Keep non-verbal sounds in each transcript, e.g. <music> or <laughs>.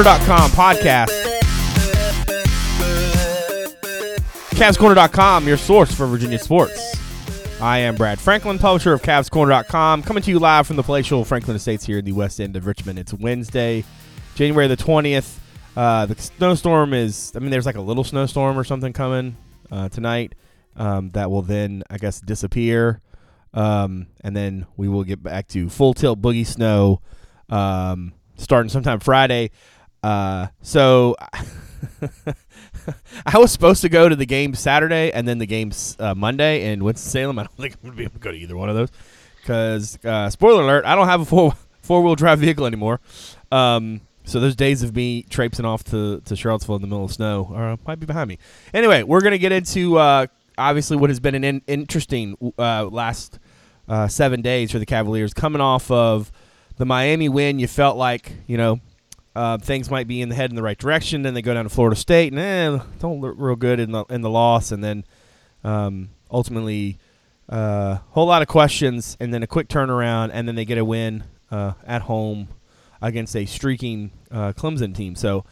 CavsCorner.com podcast. CavsCorner.com, your source for Virginia sports. I am Brad Franklin, publisher of CavsCorner.com, coming to you live from the palatial Franklin Estates here in the west end of Richmond. It's Wednesday, January the 20th. Uh, the snowstorm is, I mean, there's like a little snowstorm or something coming uh, tonight um, that will then, I guess, disappear. Um, and then we will get back to full tilt boogie snow um, starting sometime Friday. Uh, so <laughs> I was supposed to go to the game Saturday and then the game uh, Monday in Winston Salem. <laughs> I don't think I'm gonna be able to go to either one of those because uh, spoiler alert, I don't have a four <laughs> four wheel drive vehicle anymore. Um, so those days of me traipsing off to, to Charlottesville in the middle of snow are, might be behind me. Anyway, we're gonna get into uh, obviously what has been an in- interesting uh, last uh, seven days for the Cavaliers, coming off of the Miami win. You felt like you know uh, things might be in the head in the right direction. Then they go down to Florida State and eh, don't look real good in the in the loss, and then um, ultimately a uh, whole lot of questions, and then a quick turnaround, and then they get a win uh, at home against a streaking uh, Clemson team. So.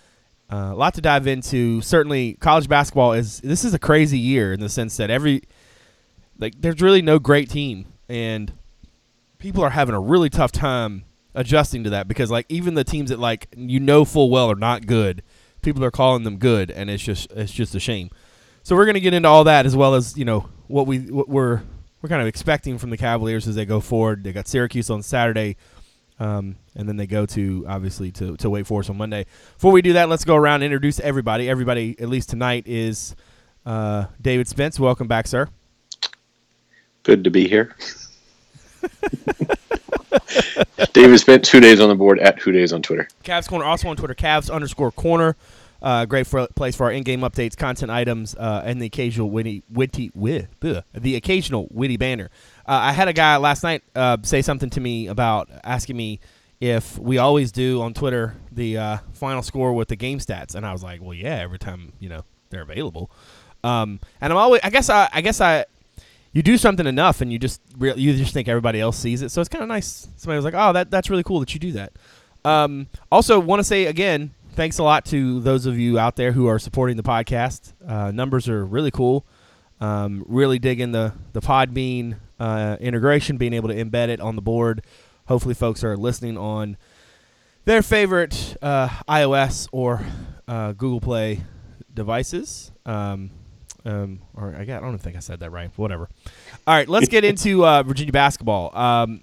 Uh, a lot to dive into. Certainly, college basketball is this is a crazy year in the sense that every like there's really no great team, and people are having a really tough time adjusting to that because like even the teams that like you know full well are not good, people are calling them good, and it's just it's just a shame. So we're gonna get into all that as well as you know what we what we're we're kind of expecting from the Cavaliers as they go forward. They got Syracuse on Saturday. Um, and then they go to obviously to, to Wake Forest on Monday. Before we do that, let's go around and introduce everybody. Everybody, at least tonight, is uh, David Spence. Welcome back, sir. Good to be here. <laughs> <laughs> David spent two Days on the board at Who Days on Twitter. Cavs Corner, also on Twitter, Cavs underscore corner. Uh, great for, place for our in-game updates, content items, uh, and the occasional witty, witty, wit, ugh, the occasional witty banner. Uh, I had a guy last night uh, say something to me about asking me if we always do on Twitter the uh, final score with the game stats, and I was like, well, yeah, every time you know they're available. Um, and I'm always, I guess, I, I guess I, you do something enough, and you just re- you just think everybody else sees it, so it's kind of nice. Somebody was like, oh, that that's really cool that you do that. Um, also, want to say again, thanks a lot to those of you out there who are supporting the podcast. Uh, numbers are really cool. Um, really digging the the Podbean uh, integration, being able to embed it on the board. Hopefully, folks are listening on their favorite uh, iOS or uh, Google Play devices. Um, um, or I, got, I don't think I said that right. Whatever. All right, let's get into uh, Virginia basketball. Um,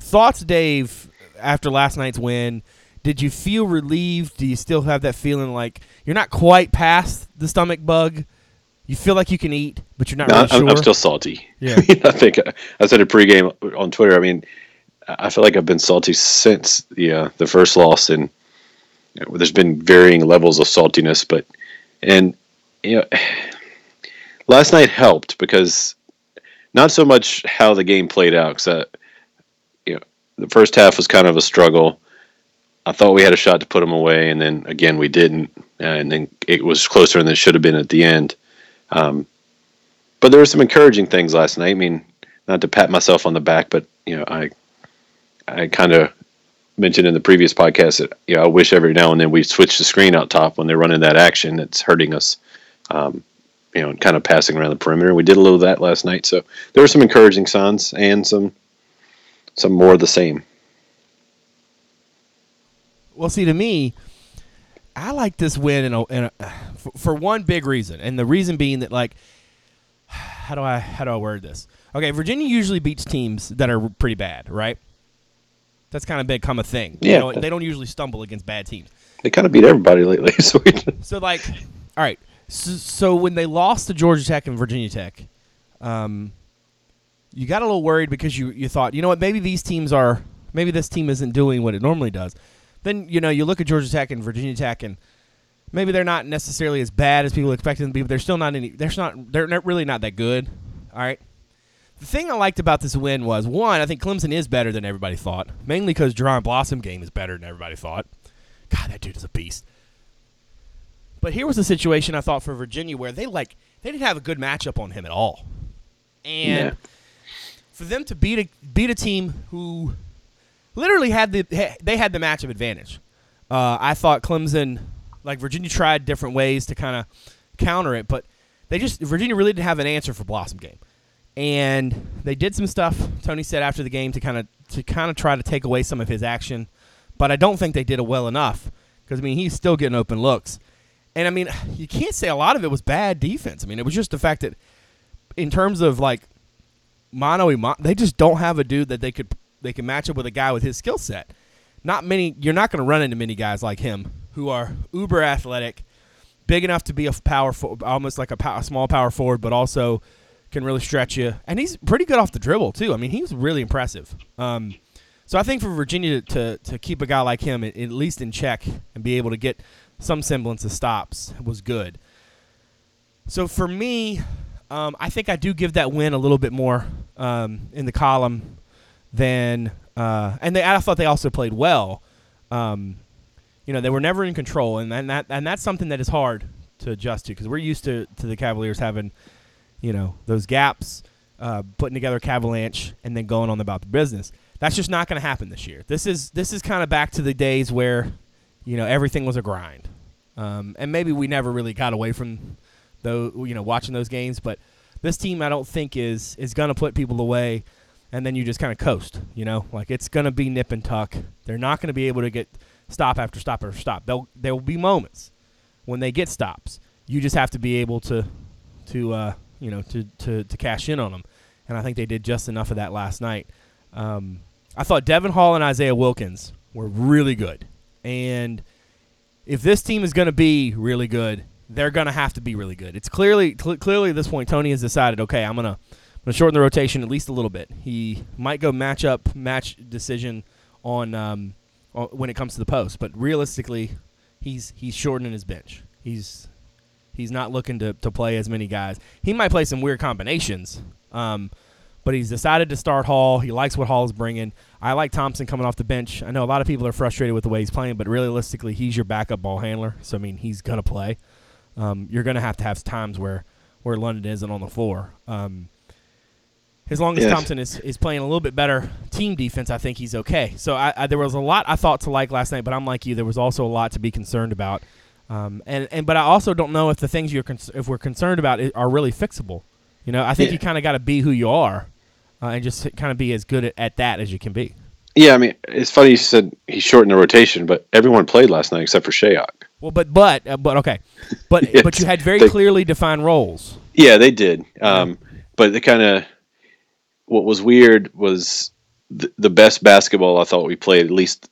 thoughts, Dave, after last night's win. Did you feel relieved? Do you still have that feeling like you're not quite past the stomach bug? You feel like you can eat, but you're not No, really I'm, sure. I'm still salty. Yeah. <laughs> I think uh, I said it pregame on Twitter. I mean, I feel like I've been salty since the uh, the first loss, and you know, there's been varying levels of saltiness. But and you know, last night helped because not so much how the game played out. Because you know, the first half was kind of a struggle. I thought we had a shot to put them away, and then again we didn't, and then it was closer than it should have been at the end. Um, but there were some encouraging things last night. I mean, not to pat myself on the back, but you know, I I kind of mentioned in the previous podcast that you know I wish every now and then we switch the screen out top when they're running that action that's hurting us. Um, you know, and kind of passing around the perimeter. We did a little of that last night, so there were some encouraging signs and some some more of the same. Well, see, to me, I like this win in a, in a, for, for one big reason, and the reason being that like, <sighs> how do I how do I word this? Okay, Virginia usually beats teams that are pretty bad, right? That's kind of become a thing. You Yeah. know, they don't usually stumble against bad teams. They kind of beat everybody lately, <laughs> so we, So like, all right. So, when they lost to Georgia Tech and Virginia Tech, um, you got a little worried because you you thought, you know what, maybe these teams are, maybe this team isn't doing what it normally does. Then you know you look at Georgia Tech and Virginia Tech and maybe they're not necessarily as bad as people expected them to be, but they're still not any. They're not. They're not really not that good. All right. the thing I liked about this win was one, I think Clemson is better than everybody thought, mainly because Jaron Blossomgame is better than everybody thought. God, that dude is a beast. But here was a situation I thought for Virginia where they like they didn't have a good matchup on him at all, and Yeah. for them to beat a beat a team who literally had the they had the matchup advantage. Uh, I thought Clemson, like Virginia, tried different ways to kind of counter it, but they just Virginia really didn't have an answer for Blossomgame, and they did some stuff. Tony said after the game to kind of to kind of try to take away some of his action, but I don't think they did it well enough because I mean he's still getting open looks, and I mean you can't say a lot of it was bad defense. I mean it was just the fact that in terms of like mono they just don't have a dude that they could they can match up with a guy with his skill set. Not many. You're not going to run into many guys like him who are uber athletic, big enough to be a powerful, almost like a, a small power forward, but also can really stretch you. And he's pretty good off the dribble too. I mean, he was really impressive. Um, so I think for Virginia to, to, to keep a guy like him at, at least in check and be able to get some semblance of stops was good. So for me, um, I think I do give that win a little bit more um, in the column than, uh, and they, I thought they also played well. Um, you know, they were never in control, and, and that and that's something that is hard to adjust to because we're used to to the Cavaliers having, you know, those gaps, uh, putting together a Cavalanche, and then going on about the business. That's just not going to happen this year. This is this is kind of back to the days where, you know, everything was a grind, um, and maybe we never really got away from, though, you know, watching those games. But this team, I don't think is is going to put people away, and then you just kind of coast. You know, like it's going to be nip and tuck. They're not going to be able to get stop after stop after stop. They'll there will be moments when they get stops. You just have to be able to to uh, you know to, to to cash in on them, and I think they did just enough of that last night. Um, I thought Devon Hall and Isaiah Wilkins were really good, and if this team is going to be really good, they're going to have to be really good. It's clearly cl- clearly at this point Tony has decided, okay, I'm gonna I'm gonna shorten the rotation at least a little bit. He might go match up match decision on um, on- when it comes to the post, but realistically, he's he's shortening his bench. He's he's not looking to, to play as many guys. He might play some weird combinations, um, but he's decided to start Hall. He likes what Hall is bringing. I like Thompson coming off the bench. I know a lot of people are frustrated with the way he's playing, but realistically, he's your backup ball handler. So I mean, he's gonna play. Um, you're gonna have to have times where where London isn't on the floor. Um, as long as Yes. Thompson is, is playing a little bit better team defense, I think he's okay. So I, I, there was a lot I thought to like last night, but I'm like you. There was also a lot to be concerned about, um, and and but I also don't know if the things you're cons- if we're concerned about are really fixable. You know, I think Yeah. you kind of got to be who you are, uh, and just kind of be as good at, at that as you can be. Yeah, I mean, it's funny you said he shortened the rotation, but everyone played last night except for Shayok. Well, but but uh, but okay, but <laughs> Yes. but you had very They- clearly defined roles. Yeah, they did. Um, but the kind of what was weird was the, the best basketball I thought we played, at least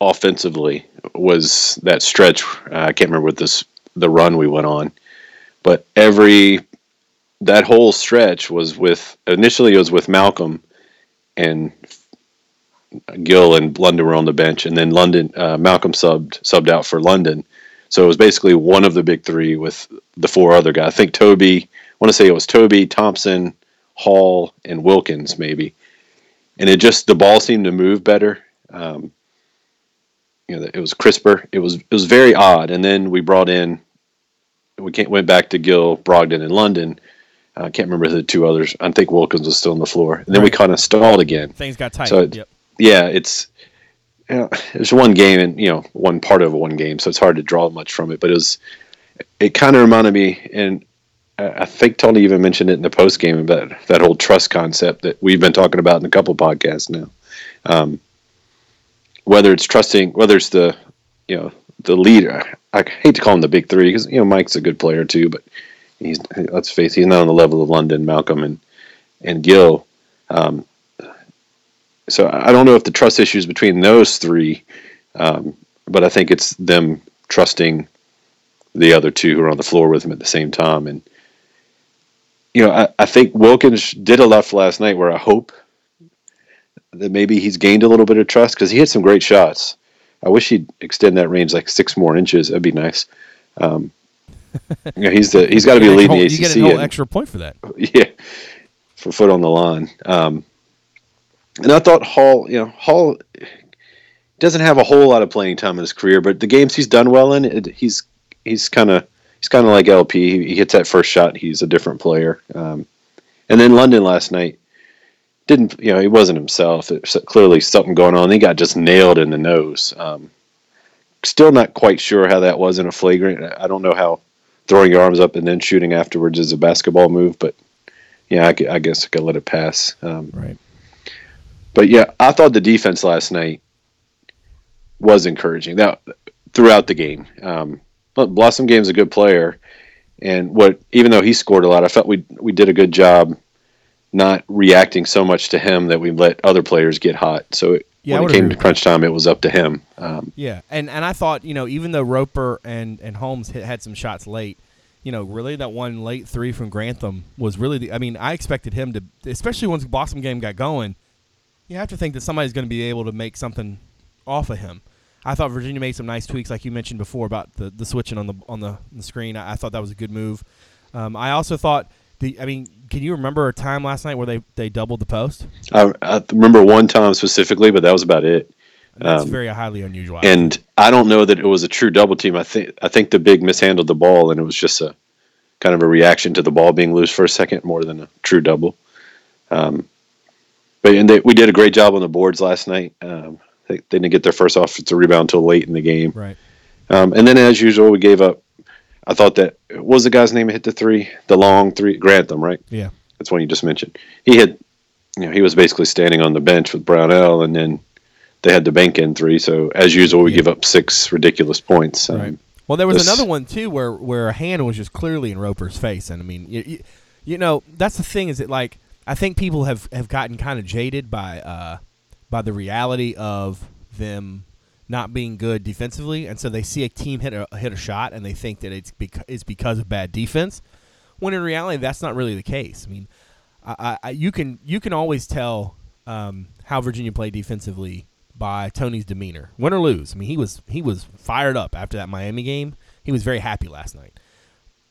offensively, was that stretch. Uh, I can't remember what this the run we went on, but every that whole stretch was with initially it was with Malcolm and Gill and London were on the bench, and then London uh, Malcolm subbed subbed out for London. So it was basically one of the big three with the four other guys. I think Tobey. I want to say it was Tobey Thompson, Hall, and Wilkins maybe. And it just the ball seemed to move better. Um, you know, it was crisper. It was it was very odd. And then we brought in. We went back to Gill, Brogdon, and London. I can't remember the two others. I think Wilkins was still on the floor. And then we kind of stalled again Things got tight. So it- yep. yeah, it's you know, it's one game and you know one part of one game, so it's hard to draw much from it. But it was it kind of reminded me, and I I think Tony even mentioned it in the post game about that whole trust concept that we've been talking about in a couple podcasts now. Um, whether it's trusting, whether it's the you know the leader, I hate to call him the big three because you know Mike's a good player too, but he's let's face it, he's not on the level of London, Malcolm, and and Gill. Um, so I don't know if the trust issues between those three, um, but I think it's them trusting the other two who are on the floor with him at the same time. And you know, I, I think Wilkins did enough last night where I hope that maybe he's gained a little bit of trust because he hit some great shots. I wish he'd extend that range like six more inches. That'd be nice. Um, you know, he's the he's got to be You get leading whole- the You ACC. get a whole and- extra point for that. <laughs> yeah, for foot on the line. Um, and I thought Hall, you know, Hall doesn't have a whole lot of playing time in his career, but the games he's done well in, it, he's he's kind of he's kind of like LP. He, he, hits that first shot, he's a different player. Um, and then London last night didn't, you know, he wasn't himself. It's clearly something going on. He got just nailed in the nose. Um, still not quite sure how that was in a flagrant. I don't know how throwing your arms up and then shooting afterwards is a basketball move, but yeah, I, I guess I could let it pass. Um, right. But yeah, I thought the defense last night was encouraging that throughout the game. Um, Blossomgame's a good player, and what even though he scored a lot, I felt we we did a good job not reacting so much to him that we let other players get hot. So it, yeah, when it came to crunch time, it was up to him. Um, yeah, and and I thought you know even though Roper and and Holmes hit, had some shots late, you know really that one late three from Grantham was really the. I mean I expected him to, especially once the Boston Blossomgame got going. You have to think that somebody's going to be able to make something off of him. I thought Virginia made some nice tweaks, like you mentioned before about the, the switching on the on the, the screen. I, I, thought that was a good move. Um, I also thought the. I mean, can you remember a time last night where they, they doubled the post? I, I remember one time specifically, but that was about it. That's um, very highly unusual. And I don't know that it was a true double team. I think I think the big mishandled the ball, and it was just a kind of a reaction to the ball being loose for a second, more than a true double. Um, but and they, we did a great job on the boards last night. Um, they, they didn't get their first offensive rebound until late in the game. Right. Um, and then, as usual, we gave up. I thought that was the guy's name hit the three, the long three, Grantham, right? Yeah. That's one you just mentioned. He had, you know, he was basically standing on the bench with Brownell, and then they had the bank in three. So as usual, we yeah. give up six ridiculous points. Um, right. Well, there was this, another one too where where a hand was just clearly in Roper's face, and I mean, you, you, you know, that's the thing is that like I think people have have gotten kind of jaded by uh, by the reality of them not being good defensively, and so they see a team hit a hit a shot and they think that it's because it's because of bad defense. When in reality, that's not really the case. I mean, I, I you can you can always tell um, how Virginia played defensively by Tony's demeanor, win or lose. I mean, he was he was fired up after that Miami game. He was very happy last night.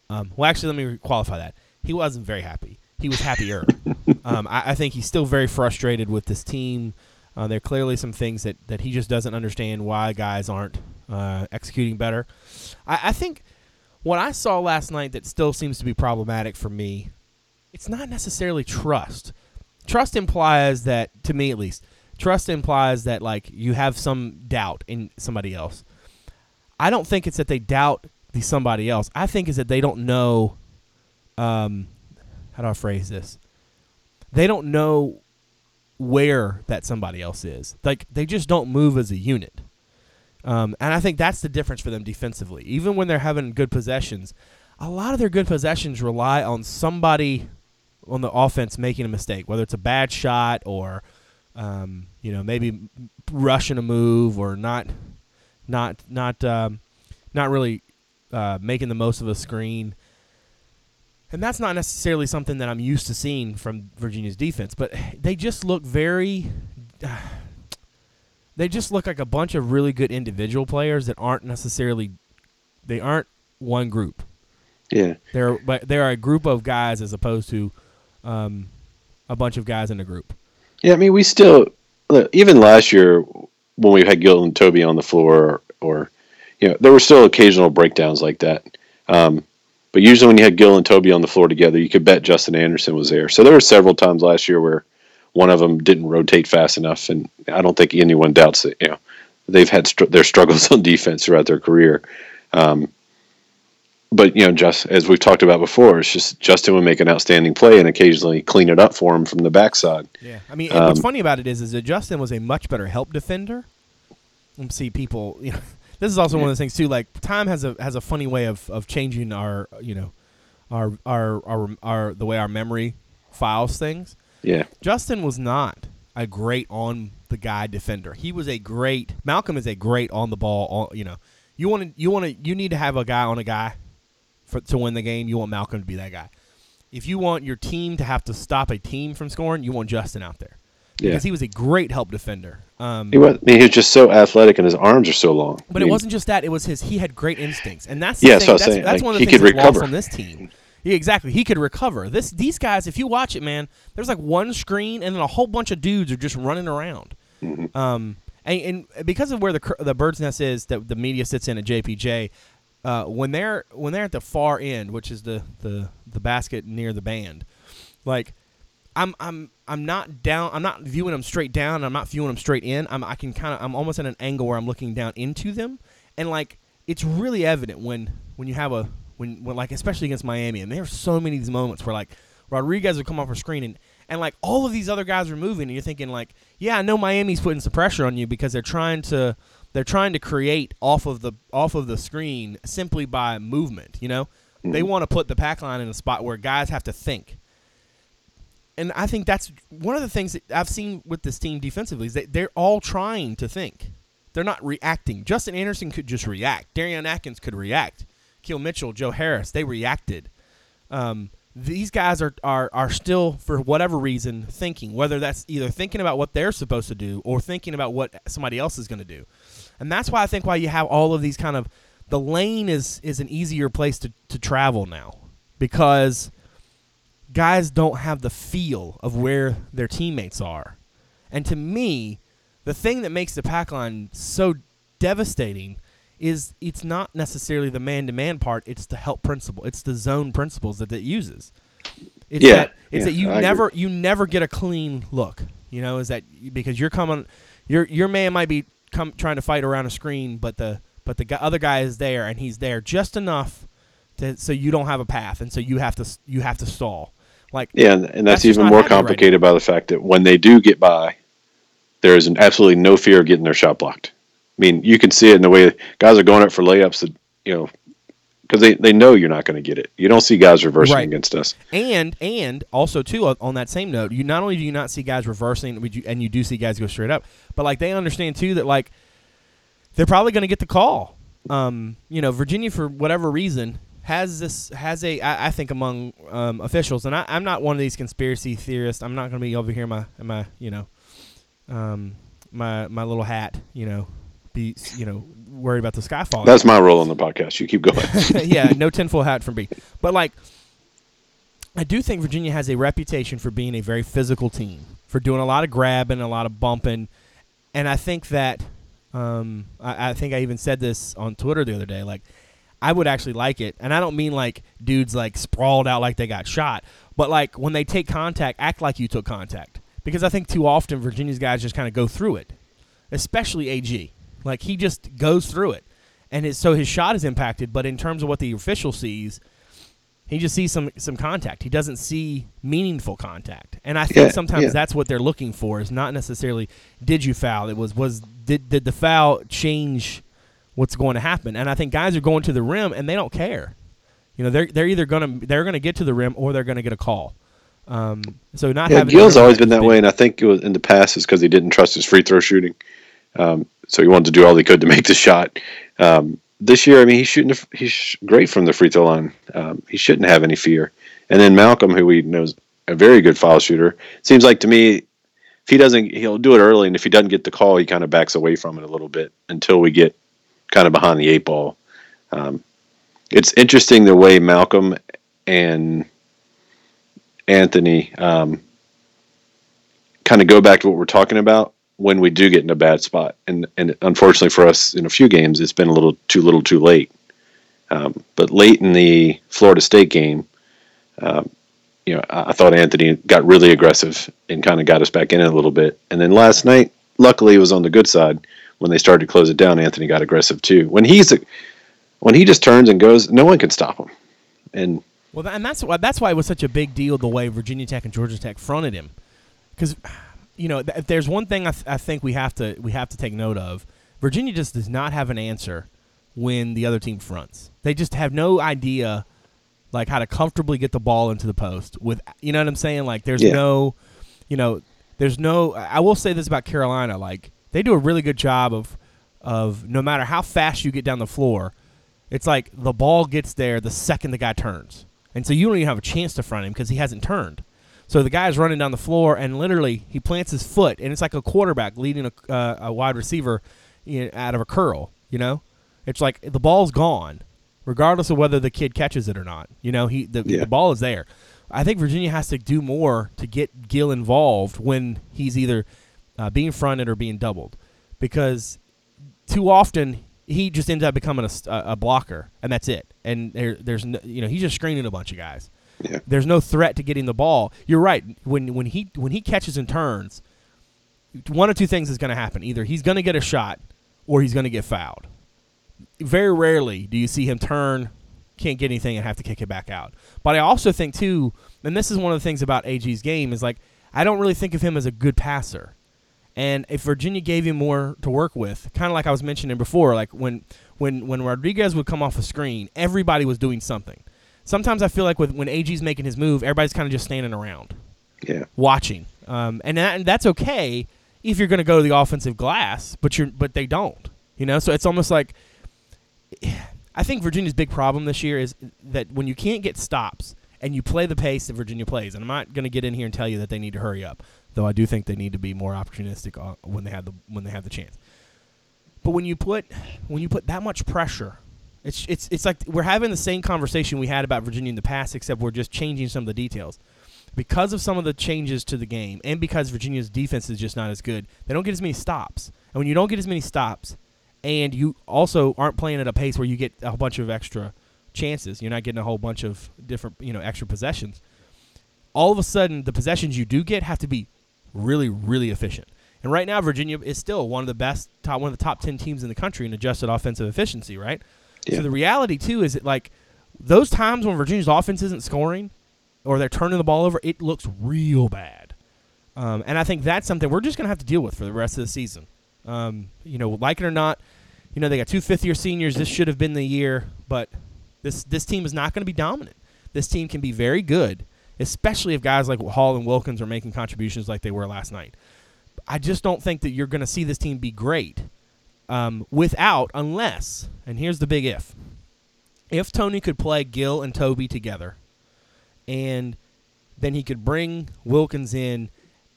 Um, well, actually, let me qualify that. He wasn't very happy. He was happier. <laughs> um, I, I think he's still very frustrated with this team uh, there are clearly some things that, that he just doesn't understand why guys aren't uh, executing better. I, I think what I saw last night that still seems to be problematic for me, it's not necessarily trust. Trust implies that, to me at least, trust implies that like you have some doubt in somebody else. I don't think it's that they doubt the somebody else. I think is that they don't know. Um, how do I phrase this? They don't know where that somebody else is. Like they just don't move as a unit. Um, and I think that's the difference for them defensively. Even when they're having good possessions, a lot of their good possessions rely on somebody on the offense making a mistake, whether it's a bad shot or um, you know maybe rushing a move or not not not um, not really uh, making the most of a screen. And that's not necessarily something that I'm used to seeing from Virginia's defense, but they just look very. Uh, <sighs> they just look like a bunch of really good individual players that aren't necessarily. They aren't one group. Yeah. They're but they're a group of guys as opposed to um, a bunch of guys in a group. Yeah, I mean, we still even last year when we had Gill and Tobey on the floor, or, or you know, there were still occasional breakdowns like that. Um, but usually when you had Gill and Tobey on the floor together, you could bet Justin Anderson was there. So there were several times last year where one of them didn't rotate fast enough, and I don't think anyone doubts that. You know, they've had str- their struggles <laughs> on defense throughout their career. Um, but you know, just as we've talked about before, it's just Justin would make an outstanding play and occasionally clean it up for him from the backside. Yeah, I mean, um, what's funny about it is, is that Justin was a much better help defender. Let's see people, you know, this is also one of those things too. Like time has a has a funny way of, of changing our you know our, our our our the way our memory files things. Yeah. Justin was not a great on the guy defender. He was a great Malcolm is a great on the ball. you know, you want to you want to you need to have a guy on a guy for to win the game. You want Malcolm to be that guy. If you want your team to have to stop a team from scoring, you want Justin out there because he was a great help defender. Um, he was. I mean, he was just so athletic, and his arms are so long. But I it mean, wasn't just that; it was his. He had great instincts, and that's yeah. So that's, that's, saying, that's like, one of the he things could recover. on this team Yeah, exactly. He could recover. This these guys, if you watch it, man, there's like one screen and then a whole bunch of dudes are just running around. Mm-hmm. Um, and, and because of where the the bird's nest is that the media sits in at JPJ, uh, when they're when they're at the far end, which is the the the basket near the band, like I'm I'm I'm not down. I'm not viewing them straight down. I'm not viewing them straight in. I'm I can kind of I'm almost at an angle where I'm looking down into them, and like it's really evident when when you have a when, when like especially against Miami, and there's so many of these moments where like Rodriguez would come off a screen and and like all of these other guys are moving, and you're thinking like, yeah, I know Miami's putting some pressure on you because they're trying to they're trying to create off of the off of the screen simply by movement. You know, they mm-hmm. want to put the pack line in a spot where guys have to think. And I think that's one of the things that I've seen with this team defensively is that they're all trying to think. They're not reacting. Justin Anderson could just react. Darion Atkins could react. Akil Mitchell, Joe Harris, they reacted. Um, these guys are, are are still for whatever reason thinking whether that's either thinking about what they're supposed to do or thinking about what somebody else is going to do and that's why i think why you have all of these kind of the lane is is an easier place to, to travel now because guys don't have the feel of where their teammates are. And to me the thing that makes the pack line so devastating is it's not necessarily the man-to-man part it's the help principle it's the zone principles that it uses. It's Yeah, that it's yeah, that you I agree. never you never get a clean look you know is that because you're coming your your man might be come trying to fight around a screen but the but the other guy is there and he's there just enough to so you don't have a path and so you have to you have to stall like Yeah, and, and That's that's, even more happening right complicated by the fact that when they do get by, there is an absolutely no fear of getting their shot blocked. I mean, you can see it in the way guys are going up for layups that you know because they, they know you're not going to get it. You don't see guys reversing Right. against us. And and also too on- that same note, you not only do you not see guys reversing, but you, and you do see guys go straight up, but like they understand too that like they're probably going to get the call. Um, you know, Virginia for whatever reason has this has a I, I think among um, officials, and I, I'm not one of these conspiracy theorists. I'm not going to be over here in my in my you know, um, my my little hat. You know, be you know worried about the sky falling That's my role on the podcast. You keep going. <laughs> yeah, no tinfoil hat from me. But like, I do think Virginia has a reputation for being a very physical team, for doing a lot of grabbing, a lot of bumping, and I think that um, I, I think I even said this on Twitter the other day. Like, I would actually like it, and I don't mean like dudes like sprawled out like they got shot, but like when they take contact, act like you took contact. Because I think too often Virginia's guys just kind of go through it, especially AG. Like he just goes through it, and his, so his shot is impacted. But in terms of what the official sees, he just sees some some contact. He doesn't see meaningful contact, and I think Yeah, sometimes yeah. that's what they're looking for. Is not necessarily did you foul. It was was did did the foul change what's going to happen? And I think guys are going to the rim and they don't care. You know, they're they're either gonna they're gonna get to the rim or they're gonna get a call. Um, so not Yeah, the always been that is way, and I think it was in the past is because he didn't trust his free throw shooting. Um, so he wanted to do all he could to <laughs> make the shot. Um, this year, I mean, he's shooting. the He's great from the free throw line. Um, he shouldn't have any fear. And then Malcolm, who we know is a very good foul shooter, seems like to me, if he doesn't, he'll do it early, and if he doesn't get the call, he kind of backs away from it a little bit until we get kind of behind the eight ball. Um, it's interesting the way Malcolm and Anthony um, kind of go back to what we're talking about when we do get in a bad spot. And and unfortunately for us, in a few games, it's been a little too little, too late. Um, but late in the Florida State game, um, you know, I, I thought Anthony got really aggressive and kind of got us back in a little bit. And then last night, luckily, it was on the good side when they started to close it down. Anthony got aggressive too. When he's when he just turns and goes, no one can stop him. And Well, and that's why that's why it was such a big deal the way Virginia Tech and Georgia Tech fronted him, because you know th- if there's one thing I, th- I think we have to we have to take note of, Virginia just does not have an answer when the other team fronts. They just have no idea like how to comfortably get the ball into the post with you know what I'm saying. Like there's Yeah. no, you know, there's no. I will say this about Carolina, like they do a really good job of of no matter how fast you get down the floor, it's like the ball gets there the second the guy turns. And so you don't even have a chance to front him because he hasn't turned. So the guy's running down the floor and literally he plants his foot and it's like a quarterback leading a, uh, a wide receiver you know, out of a curl, you know? It's like the ball's gone. regardless of whether the kid catches it or not. You know, he the, Yeah. the ball is there. I think Virginia has to do more to get Gill involved when he's either uh, being fronted or being doubled, because too often he just ends up becoming a blocker, and that's it. And there, there's no, you know he's just screening a bunch of guys. Yeah. There's no threat to getting the ball. You're right. When when he when he catches and turns, one of two things is going to happen. Either he's going to get a shot, or he's going to get fouled. Very rarely do you see him turn, can't get anything, and have to kick it back out. But I also think too, and this is one of the things about AG's game is like I don't really think of him as a good passer. And if Virginia gave him more to work with, kind of like I was mentioning before, like when when when Rodriguez would come off the screen, everybody was doing something. Sometimes I feel like with when AG's making his move, everybody's kind of just standing around Yeah. watching, um, and that, and that's okay if you're going to go to the offensive glass, but you're but they don't, you know. So it's almost like I think Virginia's big problem this year is that when you can't get stops and you play the pace that Virginia plays, and I'm not going to get in here and tell you that they need to hurry up, though I do think they need to be more opportunistic uh, when they have the when they have the chance. But when you put when you put that much pressure, it's it's it's like we're having the same conversation we had about Virginia in the past, except we're just changing some of the details. Because of some of the changes to the game, and because Virginia's defense is just not as good, they don't get as many stops. And when you don't get as many stops, and you also aren't playing at a pace where you get a bunch of extra chances, you're not getting a whole bunch of different you know extra possessions. All of a sudden, the possessions you do get have to be really, really efficient. And right now, Virginia is still one of the best, top one of the top ten teams in the country in adjusted offensive efficiency. Right. Yeah. So the reality too is that like those times when Virginia's offense isn't scoring or they're turning the ball over, it looks real bad. Um, and I think that's something we're just going to have to deal with for the rest of the season. Um, you know, like it or not, you know they got two fifth year seniors. This should have been the year, but this this team is not going to be dominant. This team can be very good, especially if guys like Hall and Wilkins are making contributions like they were last night. I just don't think that you're going to see this team be great um, without, unless, and here's the big if. If Tony could play Gill and Tobey together, and then he could bring Wilkins in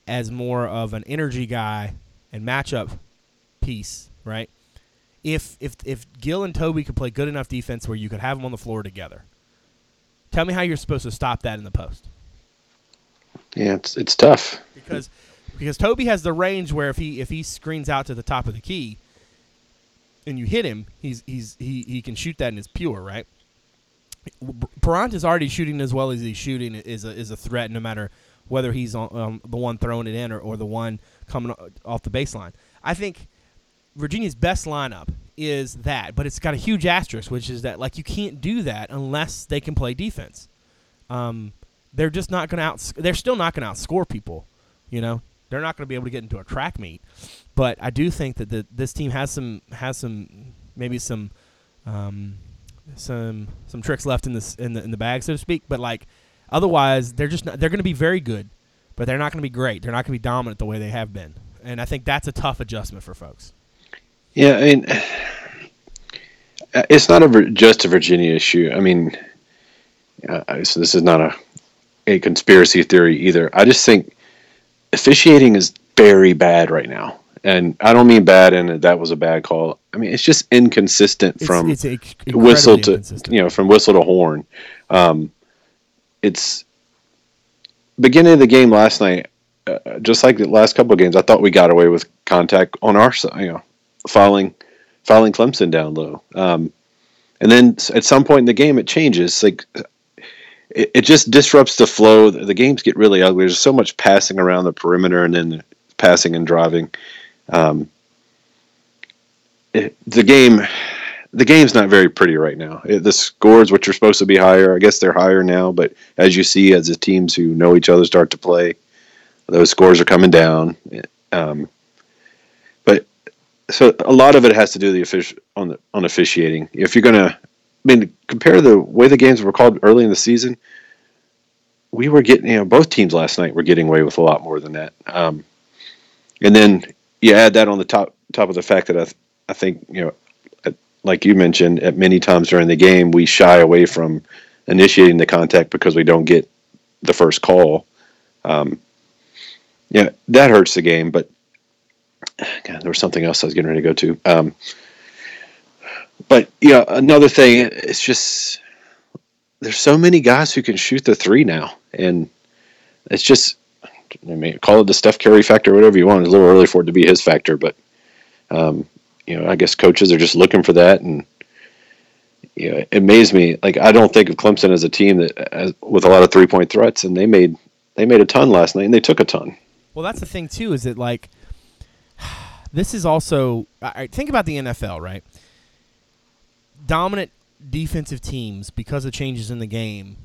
as more of an energy guy and matchup piece, right? If if if Gill and Tobey could play good enough defense where you could have them on the floor together, tell me how you're supposed to stop that in the post Yeah, it's it's tough. because because Tobey has the range where if he if he screens out to the top of the key and you hit him, he's he's he, he can shoot that and it's pure, right? Perant is already shooting as well as he's shooting is a, is a threat no matter whether he's on, um, the one throwing it in or, or the one coming off the baseline. I think Virginia's best lineup is that, but it's got a huge asterisk, which is that like you can't do that unless they can play defense. Um, they're just not going to out. They're still not going to outscore people. You know, they're not going to be able to get into a track meet. But I do think that the, this team has some has some maybe some um, some some tricks left in this in the in the bag, so to speak. But like otherwise, they're just not, they're going to be very good, but they're not going to be great. They're not going to be dominant the way they have been. And I think that's a tough adjustment for folks. Yeah, I mean, it's not a, just a Virginia issue. I mean, uh, so this is not a a conspiracy theory either. I just think officiating is very bad right now, and I don't mean bad and that was a bad call. I mean it's just inconsistent It's, from it's whistle to you know from whistle to horn. Um, it's beginning of the game last night, uh, just like the last couple of games. I thought we got away with contact on our side, you know, fouling fouling Clemson down low. Um, and then at some point in the game, it changes. Like it, it just disrupts the flow. The, the games get really ugly. There's so much passing around the perimeter and then passing and driving. Um, it, the game the game's not very pretty right now. It, the scores, which are supposed to be higher, I guess they're higher now. But as you see, as the teams who know each other start to play, those scores are coming down. Um, so a lot of it has to do the offici- on the on officiating. If you're gonna, I mean, compare the way the games were called early in the season. We were getting, you know, both teams last night were getting away with a lot more than that. Um, and then you add that on the top top of the fact that I, th- I think you know like you mentioned, at many times during the game, we shy away from initiating the contact because we don't get the first call. Um, yeah, that hurts the game. But <sighs> God, there was something else I was getting ready to go to. Um, but yeah, another thing, it's just there's so many guys who can shoot the three now, and it's just I mean, call it the Steph Curry factor, whatever you want. It's a little early for it to be his factor, but um, you know, I guess coaches are just looking for that, and you know, it amazed me. Like I don't think of Clemson as a team that as, with a lot of three point threats, and they made they made a ton last night, and they took a ton. Well, that's the thing too. Is that like this is also I think about the NFL, right? Dominant defensive teams because of changes in the game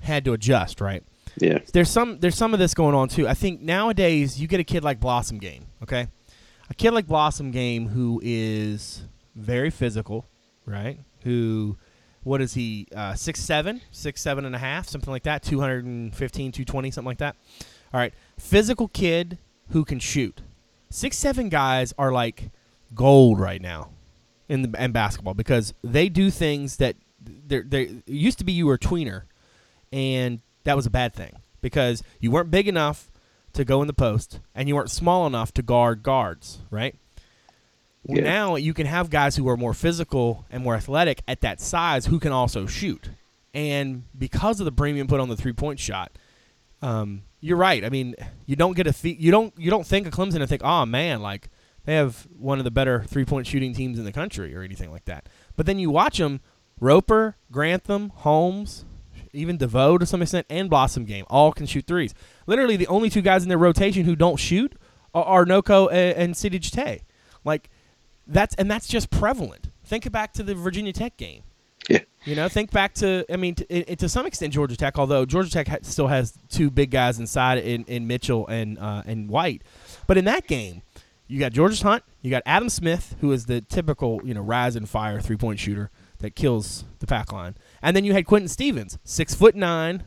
had to adjust, right? Yeah. There's some there's some of this going on too. I think nowadays you get a kid like Blossomgame, okay? A kid like Blossomgame who is very physical, right? Who what is he uh, six seven six seven and a half something like that 215 220 something like that all right physical kid who can shoot six seven guys are like gold right now in the in basketball because they do things that they used to be you were a tweener and that was a bad thing because you weren't big enough to go in the post and you weren't small enough to guard guards, right? Well, Yeah. Now you can have guys who are more physical and more athletic at that size who can also shoot. And because of the premium put on the three point shot, um, you're right. I mean, you don't get a fe- you don't you don't think of Clemson and think, oh man, like they have one of the better three point shooting teams in the country or anything like that. But then you watch them, Roper, Grantham, Holmes, even DeVoe to some extent, and Blossomgame all can shoot threes. Literally, the only two guys in their rotation who don't shoot are, are Nnoko and, and Djitte. Like that's and that's just prevalent. Think back to the Virginia Tech game. Yeah. You know, think back to I mean, to, to some extent Georgia Tech. Although Georgia Tech ha- still has two big guys inside in, in Mitchell and uh, and White, but in that game, you got George Hunt, you got Adam Smith, who is the typical you know rise and fire three point shooter that kills the pack line, and then you had Quinton Stephens, six foot nine,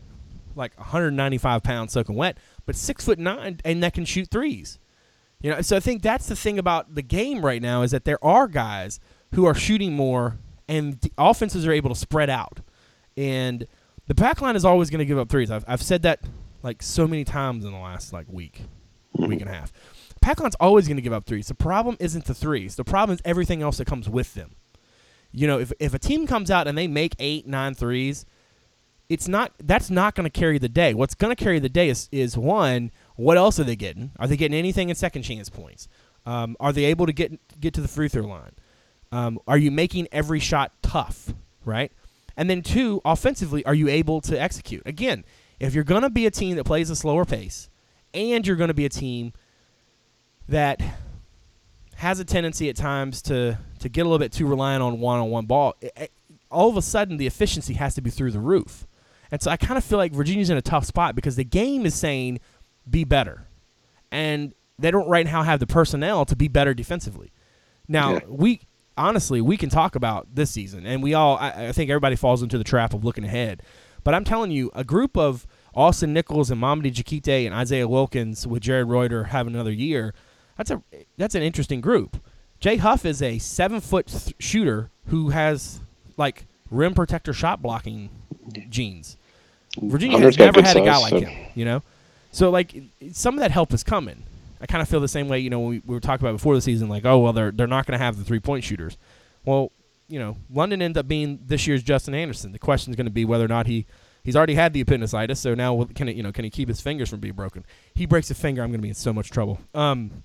like 195 pounds soaking wet, but six foot nine and that can shoot threes. You know, so I think that's the thing about the game right now is that there are guys who are shooting more, and offenses are able to spread out. And the pack line is always going to give up threes. I've, I've said that like so many times in the last like week, week and a half. Pack line's always going to give up threes. The problem isn't the threes. The problem is everything else that comes with them. You know, if if a team comes out and they make eight, nine threes, it's not that's not going to carry the day. What's going to carry the day is is one, what else are they getting? Are they getting anything in second chance points? Um, are they able to get get to the free throw line? Um, are you making every shot tough, right? And then two, offensively, are you able to execute? Again, if you're going to be a team that plays a slower pace, and you're going to be a team that has a tendency at times to to get a little bit too reliant on one-on-one ball, it, it- all of a sudden the efficiency has to be through the roof. And so I kind of feel like Virginia's in a tough spot because the game is saying be better. And they don't right now have the personnel to be better defensively. Now, Yeah. we honestly, we can talk about this season and we all I, I think everybody falls into the trap of looking ahead. But I'm telling you, a group of Austin Nichols and Mamadi Diakite and Isaiah Wilkins with Jarred Reuter having another year, that's a that's an interesting group. Jay Huff is a seven foot th- shooter who has like rim protector shot blocking genes. Virginia has never had a guy like so- him, you know. So like some of that help is coming. I kind of feel the same way, you know, we, we were talking about before the season, like, oh well, they're they're not going to have the three point shooters. Well, you know, London ended up being this year's Justin Anderson. The question is going to be whether or not he he's already had the appendicitis, so now can it, you know can he keep his fingers from being broken? He breaks a finger, I'm going to be in so much trouble. Um,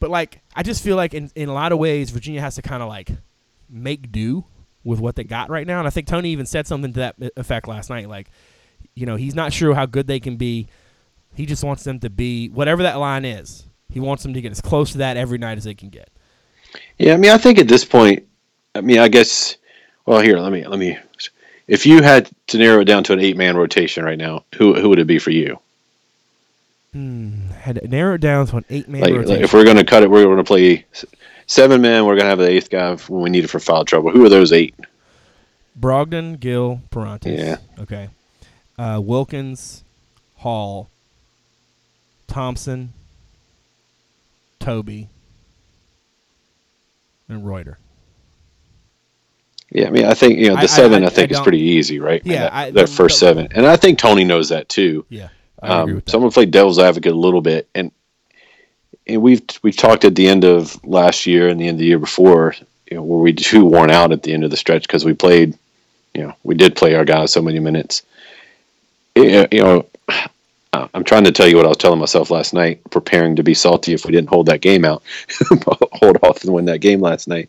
but like I just feel like in in a lot of ways, Virginia has to kind of like make do with what they got right now, and I think Tony even said something to that effect last night, like you know he's not sure how good they can be. He just wants them to be whatever that line is. He wants them to get as close to that every night as they can get. Yeah, I mean, I think at this point, I mean, I guess. Well, here, let me let me. If you had to narrow it down to an eight-man rotation right now, who who would it be for you? Hmm. Had to narrow it down to an eight man Like, rotation. like if we're going to cut it, we're going to play seven men. We're going to have the eighth guy when we need it for foul trouble. Who are those eight? Brogdon, Gill, Perrantes. Yeah. Okay. Uh, Wilkins, Hall, Thompson, Tobey, and Reuter. Yeah, I mean, I think you know the I- seven. I, I- think I is pretty easy, right? Yeah, that, I- that first seven, and I think Tony knows that too. Yeah. I Um, so I'm gonna play devil's advocate a little bit, and and we've we've talked at the end of last year and the end of the year before you know, were we too worn out at the end of the stretch because we played, you know, we did play our guys so many minutes. You know, I'm trying to tell you what I was telling myself last night, preparing to be salty if we didn't hold that game out, <laughs> hold off and win that game last night.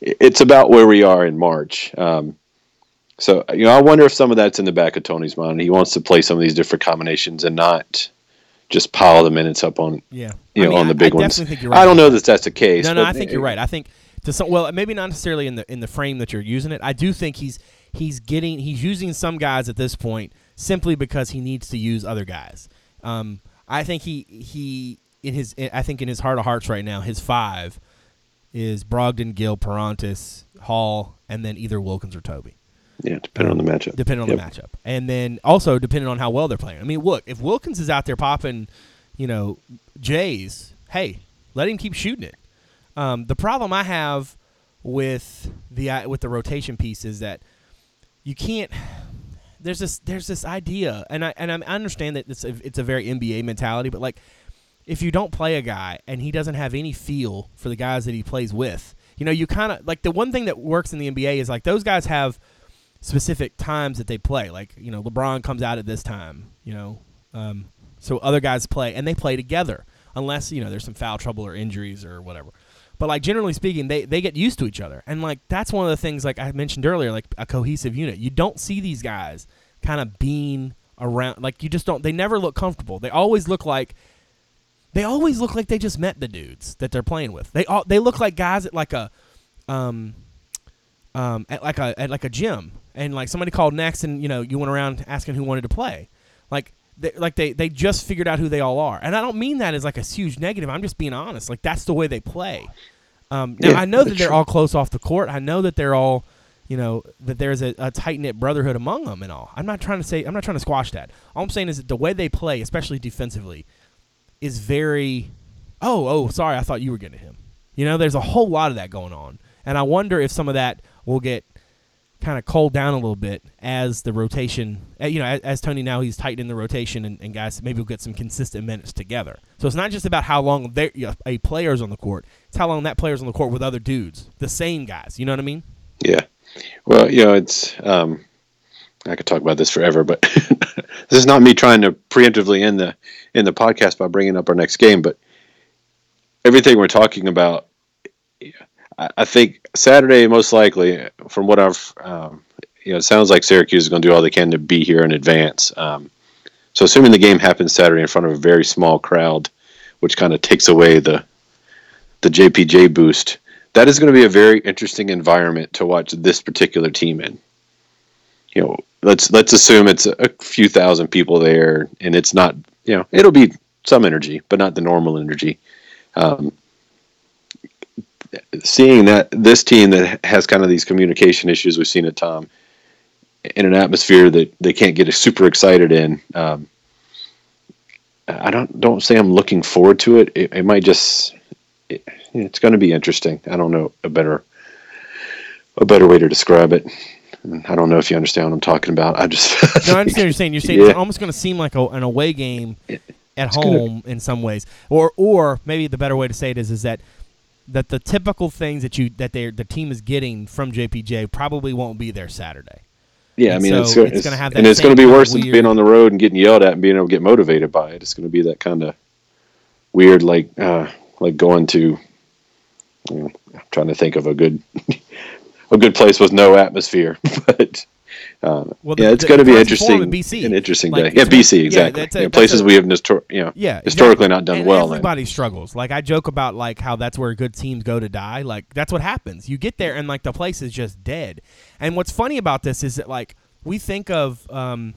It's about where we are in March. Um, so you know, I wonder if some of that's in the back of Tony's mind. He wants to play some of these different combinations and not just pile the minutes up on yeah you know I mean, on the big I ones. right I don't know that. that that's the case. No, no, I think you're right. I think to some, well, maybe not necessarily in the in the frame that you're using it. I do think he's he's getting he's using some guys at this point simply because he needs to use other guys. Um, I think he he in his I think in his heart of hearts right now, his five is Brogdon, Gill, Perrantes, Hall, and then either Wilkins or Tobey Yeah, depending on the matchup. depending on Yep. the matchup, and then also depending on how well they're playing. I mean, look, if Wilkins is out there popping, you know, Jays, hey, let him keep shooting it. Um, the problem I have with the uh, with the rotation piece is that you can't. There's this there's this idea, and I and I understand that it's a, it's a very NBA mentality, but like if you don't play a guy and he doesn't have any feel for the guys that he plays with, you know, you kind of like the one thing that works in the NBA is like those guys have specific times that they play. Like you know, LeBron comes out at this time. You know, um, so other guys play and they play together, unless you know there's some foul trouble or injuries or whatever. But like generally speaking, they they get used to each other, and like that's one of the things like I mentioned earlier, like a cohesive unit. You don't see these guys kind of being around. Like you just don't. They never look comfortable. They always look like. They always look like they just met the dudes that they're playing with. They all they look like guys at like a, um, um, at like a at like a gym, and like somebody called next, and you know you went around asking who wanted to play, like they, like they they just figured out who they all are, and I don't mean that as like a huge negative. I'm just being honest. Like that's the way they play. Um, now Yeah, I know that they're true. all close off the court. I know that they're all, you know, that there's a, a tight knit brotherhood among them and all. I'm not trying to say I'm not trying to squash that. All I'm saying is that the way they play, especially defensively, is very. Oh, oh, sorry, I thought you were getting him. You know, there's a whole lot of that going on, and I wonder if some of that will get kind of cooled down a little bit as the rotation. You know, as, as Tony now he's tightening the rotation, and, and guys maybe we'll get some consistent minutes together. So it's not just about how long you know, a player's on the court; it's how long that player's on the court with other dudes, the same guys. You know what I mean? Yeah. Well, you know, it's um, I could talk about this forever, but <laughs> this is not me trying to preemptively end the in the podcast by bringing up our next game. But everything we're talking about, I, think Saturday most likely, from what I've, um, you know, it sounds like Syracuse is going to do all they can to be here in advance. Um, so, assuming the game happens Saturday in front of a very small crowd, which kind of takes away the the JPJ boost that is going to be a very interesting environment to watch this particular team in. You know, let's let's assume it's a few thousand people there, and it's not. You know, it'll be some energy, but not the normal energy. Um, seeing that this team that has kind of these communication issues we've seen at Tom in an atmosphere that they can't get super excited in. Um, I don't don't say I'm looking forward to it. It, it might just it, it's going to be interesting. I don't know a better a better way to describe it. I don't know if you understand what I'm talking about. I just No, I understand what you're saying. You're saying Yeah. it's almost going to seem like a, an away game at it's gonna- home in some ways, or or maybe the better way to say it is is that that the typical things that you that they the team is getting from JPJ probably won't be there Saturday. Yeah, I mean, so it's, it's it's, gonna have that, and it's going to be worse than being on the road and getting yelled at and being able to get motivated by it. It's going to be that kind of weird, like uh, like going to. You know, I'm trying to think of a good <laughs> a good place with no atmosphere, <laughs> but uh, Well, yeah, it's going to be interesting. foremost, BC. An interesting Like, day. Yeah, BC yeah, exactly. that's a- Yeah, that's places a- we have histor- you know, Yeah, historically not done and well. in. Everybody struggles. Like I joke about like how that's where good teams go to die. Like that's what happens. You get there and like the place is just dead. And what's funny about this is that like we think of um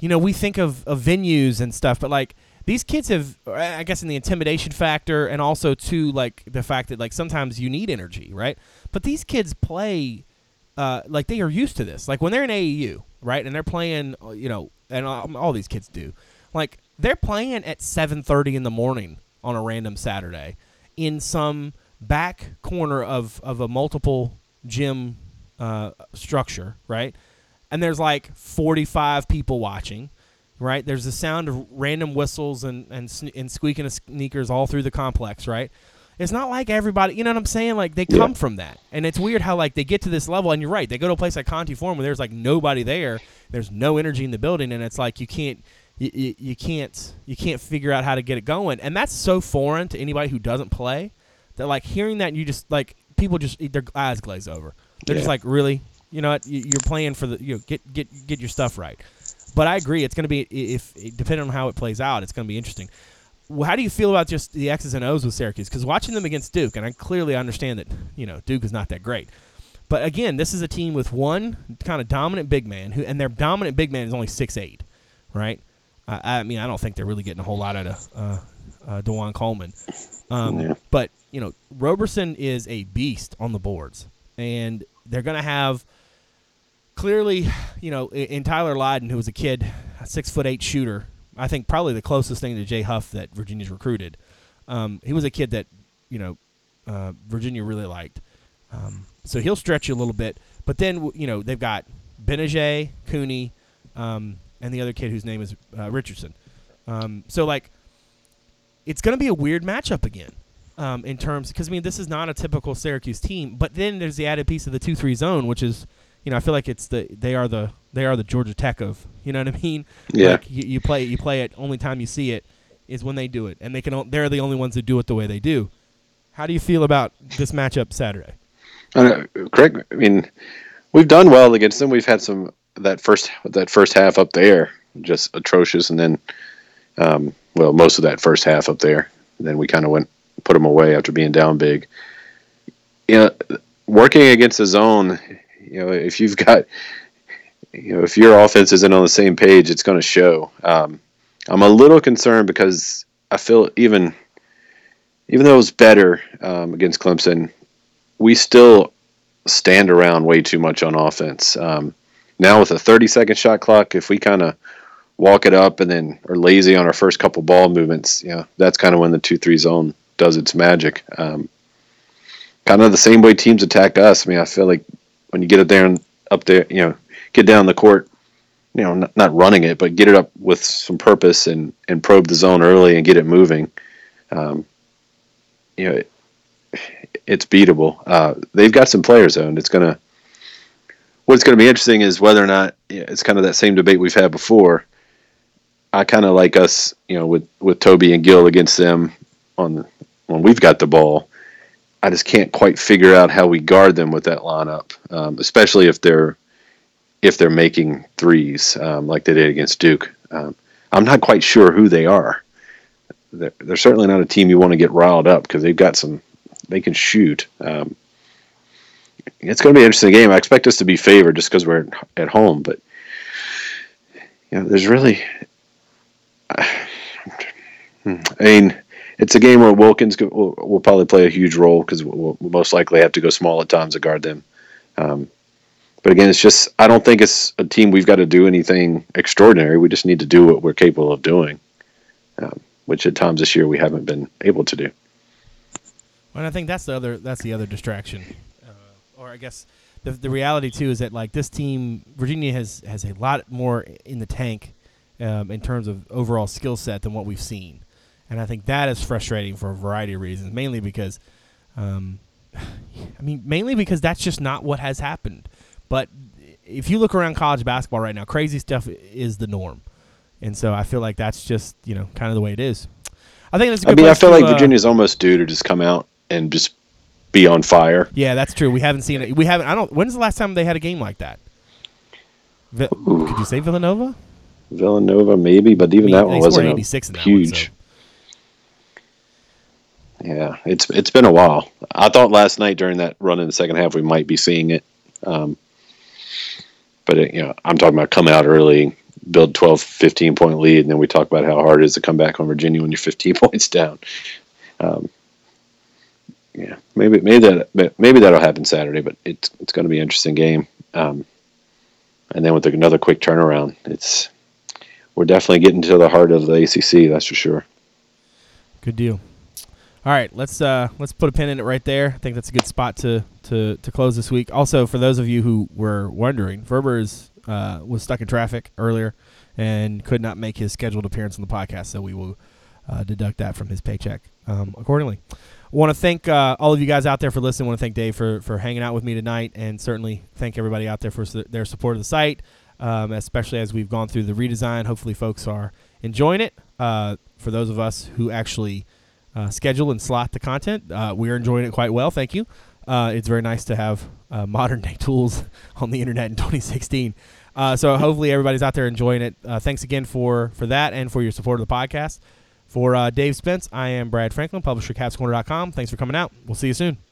you know, we think of, of venues and stuff, but like these kids have I guess in the intimidation factor and also too like the fact that like sometimes you need energy, right? But these kids play uh, like they are used to this. Like when they're in AAU, right, and they're playing, uh, you know, and all, all these kids do. Like they're playing at 7:30 in the morning on a random Saturday in some back corner of of a multiple gym uh, structure, right? And there's like 45 people watching, right? There's the sound of random whistles and and, and squeaking of sneakers all through the complex, right? It's not like everybody, you know what I'm saying? Like they Yeah. come from that, and it's weird how like they get to this level, and you're right. They go to a place like Conte Forum where there's like nobody there. There's no energy in the building, and it's like you can't, you, you, you can't, you can't figure out how to get it going, and that's so foreign to anybody who doesn't play. That like hearing that, you just like people just their eyes glaze over. They're just like, really, you know what? You- You're playing for the, you know, get get get your stuff right. But I agree, it's going to be if depending on how it plays out, it's going to be interesting. Well, how do you feel about just the X's and O's with Syracuse? Because watching them against Duke, and I clearly understand that you know Duke is not that great. But again, this is a team with one kind of dominant big man, who and their dominant big man is only six eight, right? Uh, I mean, I don't think they're really getting a whole lot out of uh, uh, DaJuan Coleman. Um, Yeah. But you know, Roberson is a beast on the boards, and they're going to have clearly, you know, in, in Tyler Lydon, who was a kid, a six foot eight shooter. I think probably the closest thing to Jay Huff that Virginia's recruited. Um, he was a kid that you know uh, Virginia really liked. Um, so he'll stretch you a little bit. But then you know they've got Gbinije, Cooney, um, and the other kid whose name is uh, Richardson. Um, so like, it's going to be a weird matchup again. Um, in terms, because I mean, this is not a typical Syracuse team. But then there's the added piece of the two-three zone, which is, you know, I feel like it's the they are the they are the Georgia Tech of, you know what I mean? Yeah. Like you, you play it, you play it. Only time you see it is when they do it, and they can. They're the only ones who do it the way they do. How do you feel about this matchup Saturday? Know, Craig. I mean, we've done well against them. We've had some that first that first half up there just atrocious, and then um, well, most of that first half up there. And then we kind of went put them away after being down big. You know, working against the zone. You know, if you've got you know if your offense isn't on the same page, it's going to show. Um, I'm a little concerned because I feel even even though it was better um, against Clemson, we still stand around way too much on offense. Um, now with a 30 second shot clock, if we kind of walk it up and then are lazy on our first couple ball movements, you know, that's kind of when the two three zone does its magic. Um, kind of the same way teams attack us. I mean, I feel like when you get it there and up there, you know, get down the court, you know, not, not running it, but get it up with some purpose and and probe the zone early and get it moving. Um, you know, it's beatable. Uh, they've got some players and it's gonna. What's going to be interesting is whether or not yeah, it's kind of that same debate we've had before. I kind of like us, you know, with with Tobey and Gill against them on when we've got the ball. I just can't quite figure out how we guard them with that lineup, um, especially if they're if they're making threes um, like they did against Duke. Um, I'm not quite sure who they are. They're, they're certainly not a team you want to get riled up because they've got some they can shoot. Um, it's going to be an interesting game. I expect us to be favored just because we're at home, but you know, there's really. <sighs> I mean, it's a game where Wilkins will, will probably play a huge role because we'll, we'll most likely have to go small at times to guard them. Um, but again, it's just I don't think it's a team we've got to do anything extraordinary. We just need to do what we're capable of doing, um, which at times this year we haven't been able to do. And I think that's the other that's the other distraction, uh, or I guess the the reality too is that like this team, Virginia has has a lot more in the tank um, in terms of overall skill set than what we've seen, and I think that is frustrating for a variety of reasons. Mainly because, um, <sighs> I mean, mainly because that's just not what has happened. But if you look around college basketball right now, crazy stuff is the norm, and so I feel like that's just you know kind of the way it is. I think that's. A I good mean, I feel to, like uh, Virginia's almost due to just come out and just be on fire. Yeah, that's true. We haven't seen it. We haven't. I don't. When's the last time they had a game like that? Vi- could you say Villanova? Villanova, maybe, but even I mean, that one wasn't 86 in that one, huge. so- Yeah, it's it's been a while. I thought last night during that run in the second half we might be seeing it, um, but it, you know I'm talking about come out early, build 12, 15 point lead, and then we talk about how hard it is to come back on Virginia when you're 15 <laughs> points down. Um, yeah, maybe maybe that maybe that'll happen Saturday, but it's it's going to be an interesting game. Um, and then with another quick turnaround, it's we're definitely getting to the heart of the ACC. That's for sure. Good deal. All right, let's uh, let's put a pin in it right there. I think that's a good spot to to, to close this week. Also, for those of you who were wondering, Verber uh, was stuck in traffic earlier and could not make his scheduled appearance on the podcast, so we will uh, deduct that from his paycheck um, accordingly. Want to thank uh, all of you guys out there for listening. Want to thank Dave for for hanging out with me tonight, and certainly thank everybody out there for su- their support of the site, um, especially as we've gone through the redesign. Hopefully, folks are enjoying it. Uh, for those of us who actually uh, schedule and slot the content, uh, we are enjoying it quite well. Thank you. Uh, it's very nice to have uh, <laughs> modern day tools on the internet in 2016. Uh, so hopefully everybody's out there enjoying it. Uh, thanks again for for that and for your support of the podcast. For Dave Spence, I am Brad Franklin, publisher cavscorner.com. Thanks for coming out. We'll see you soon.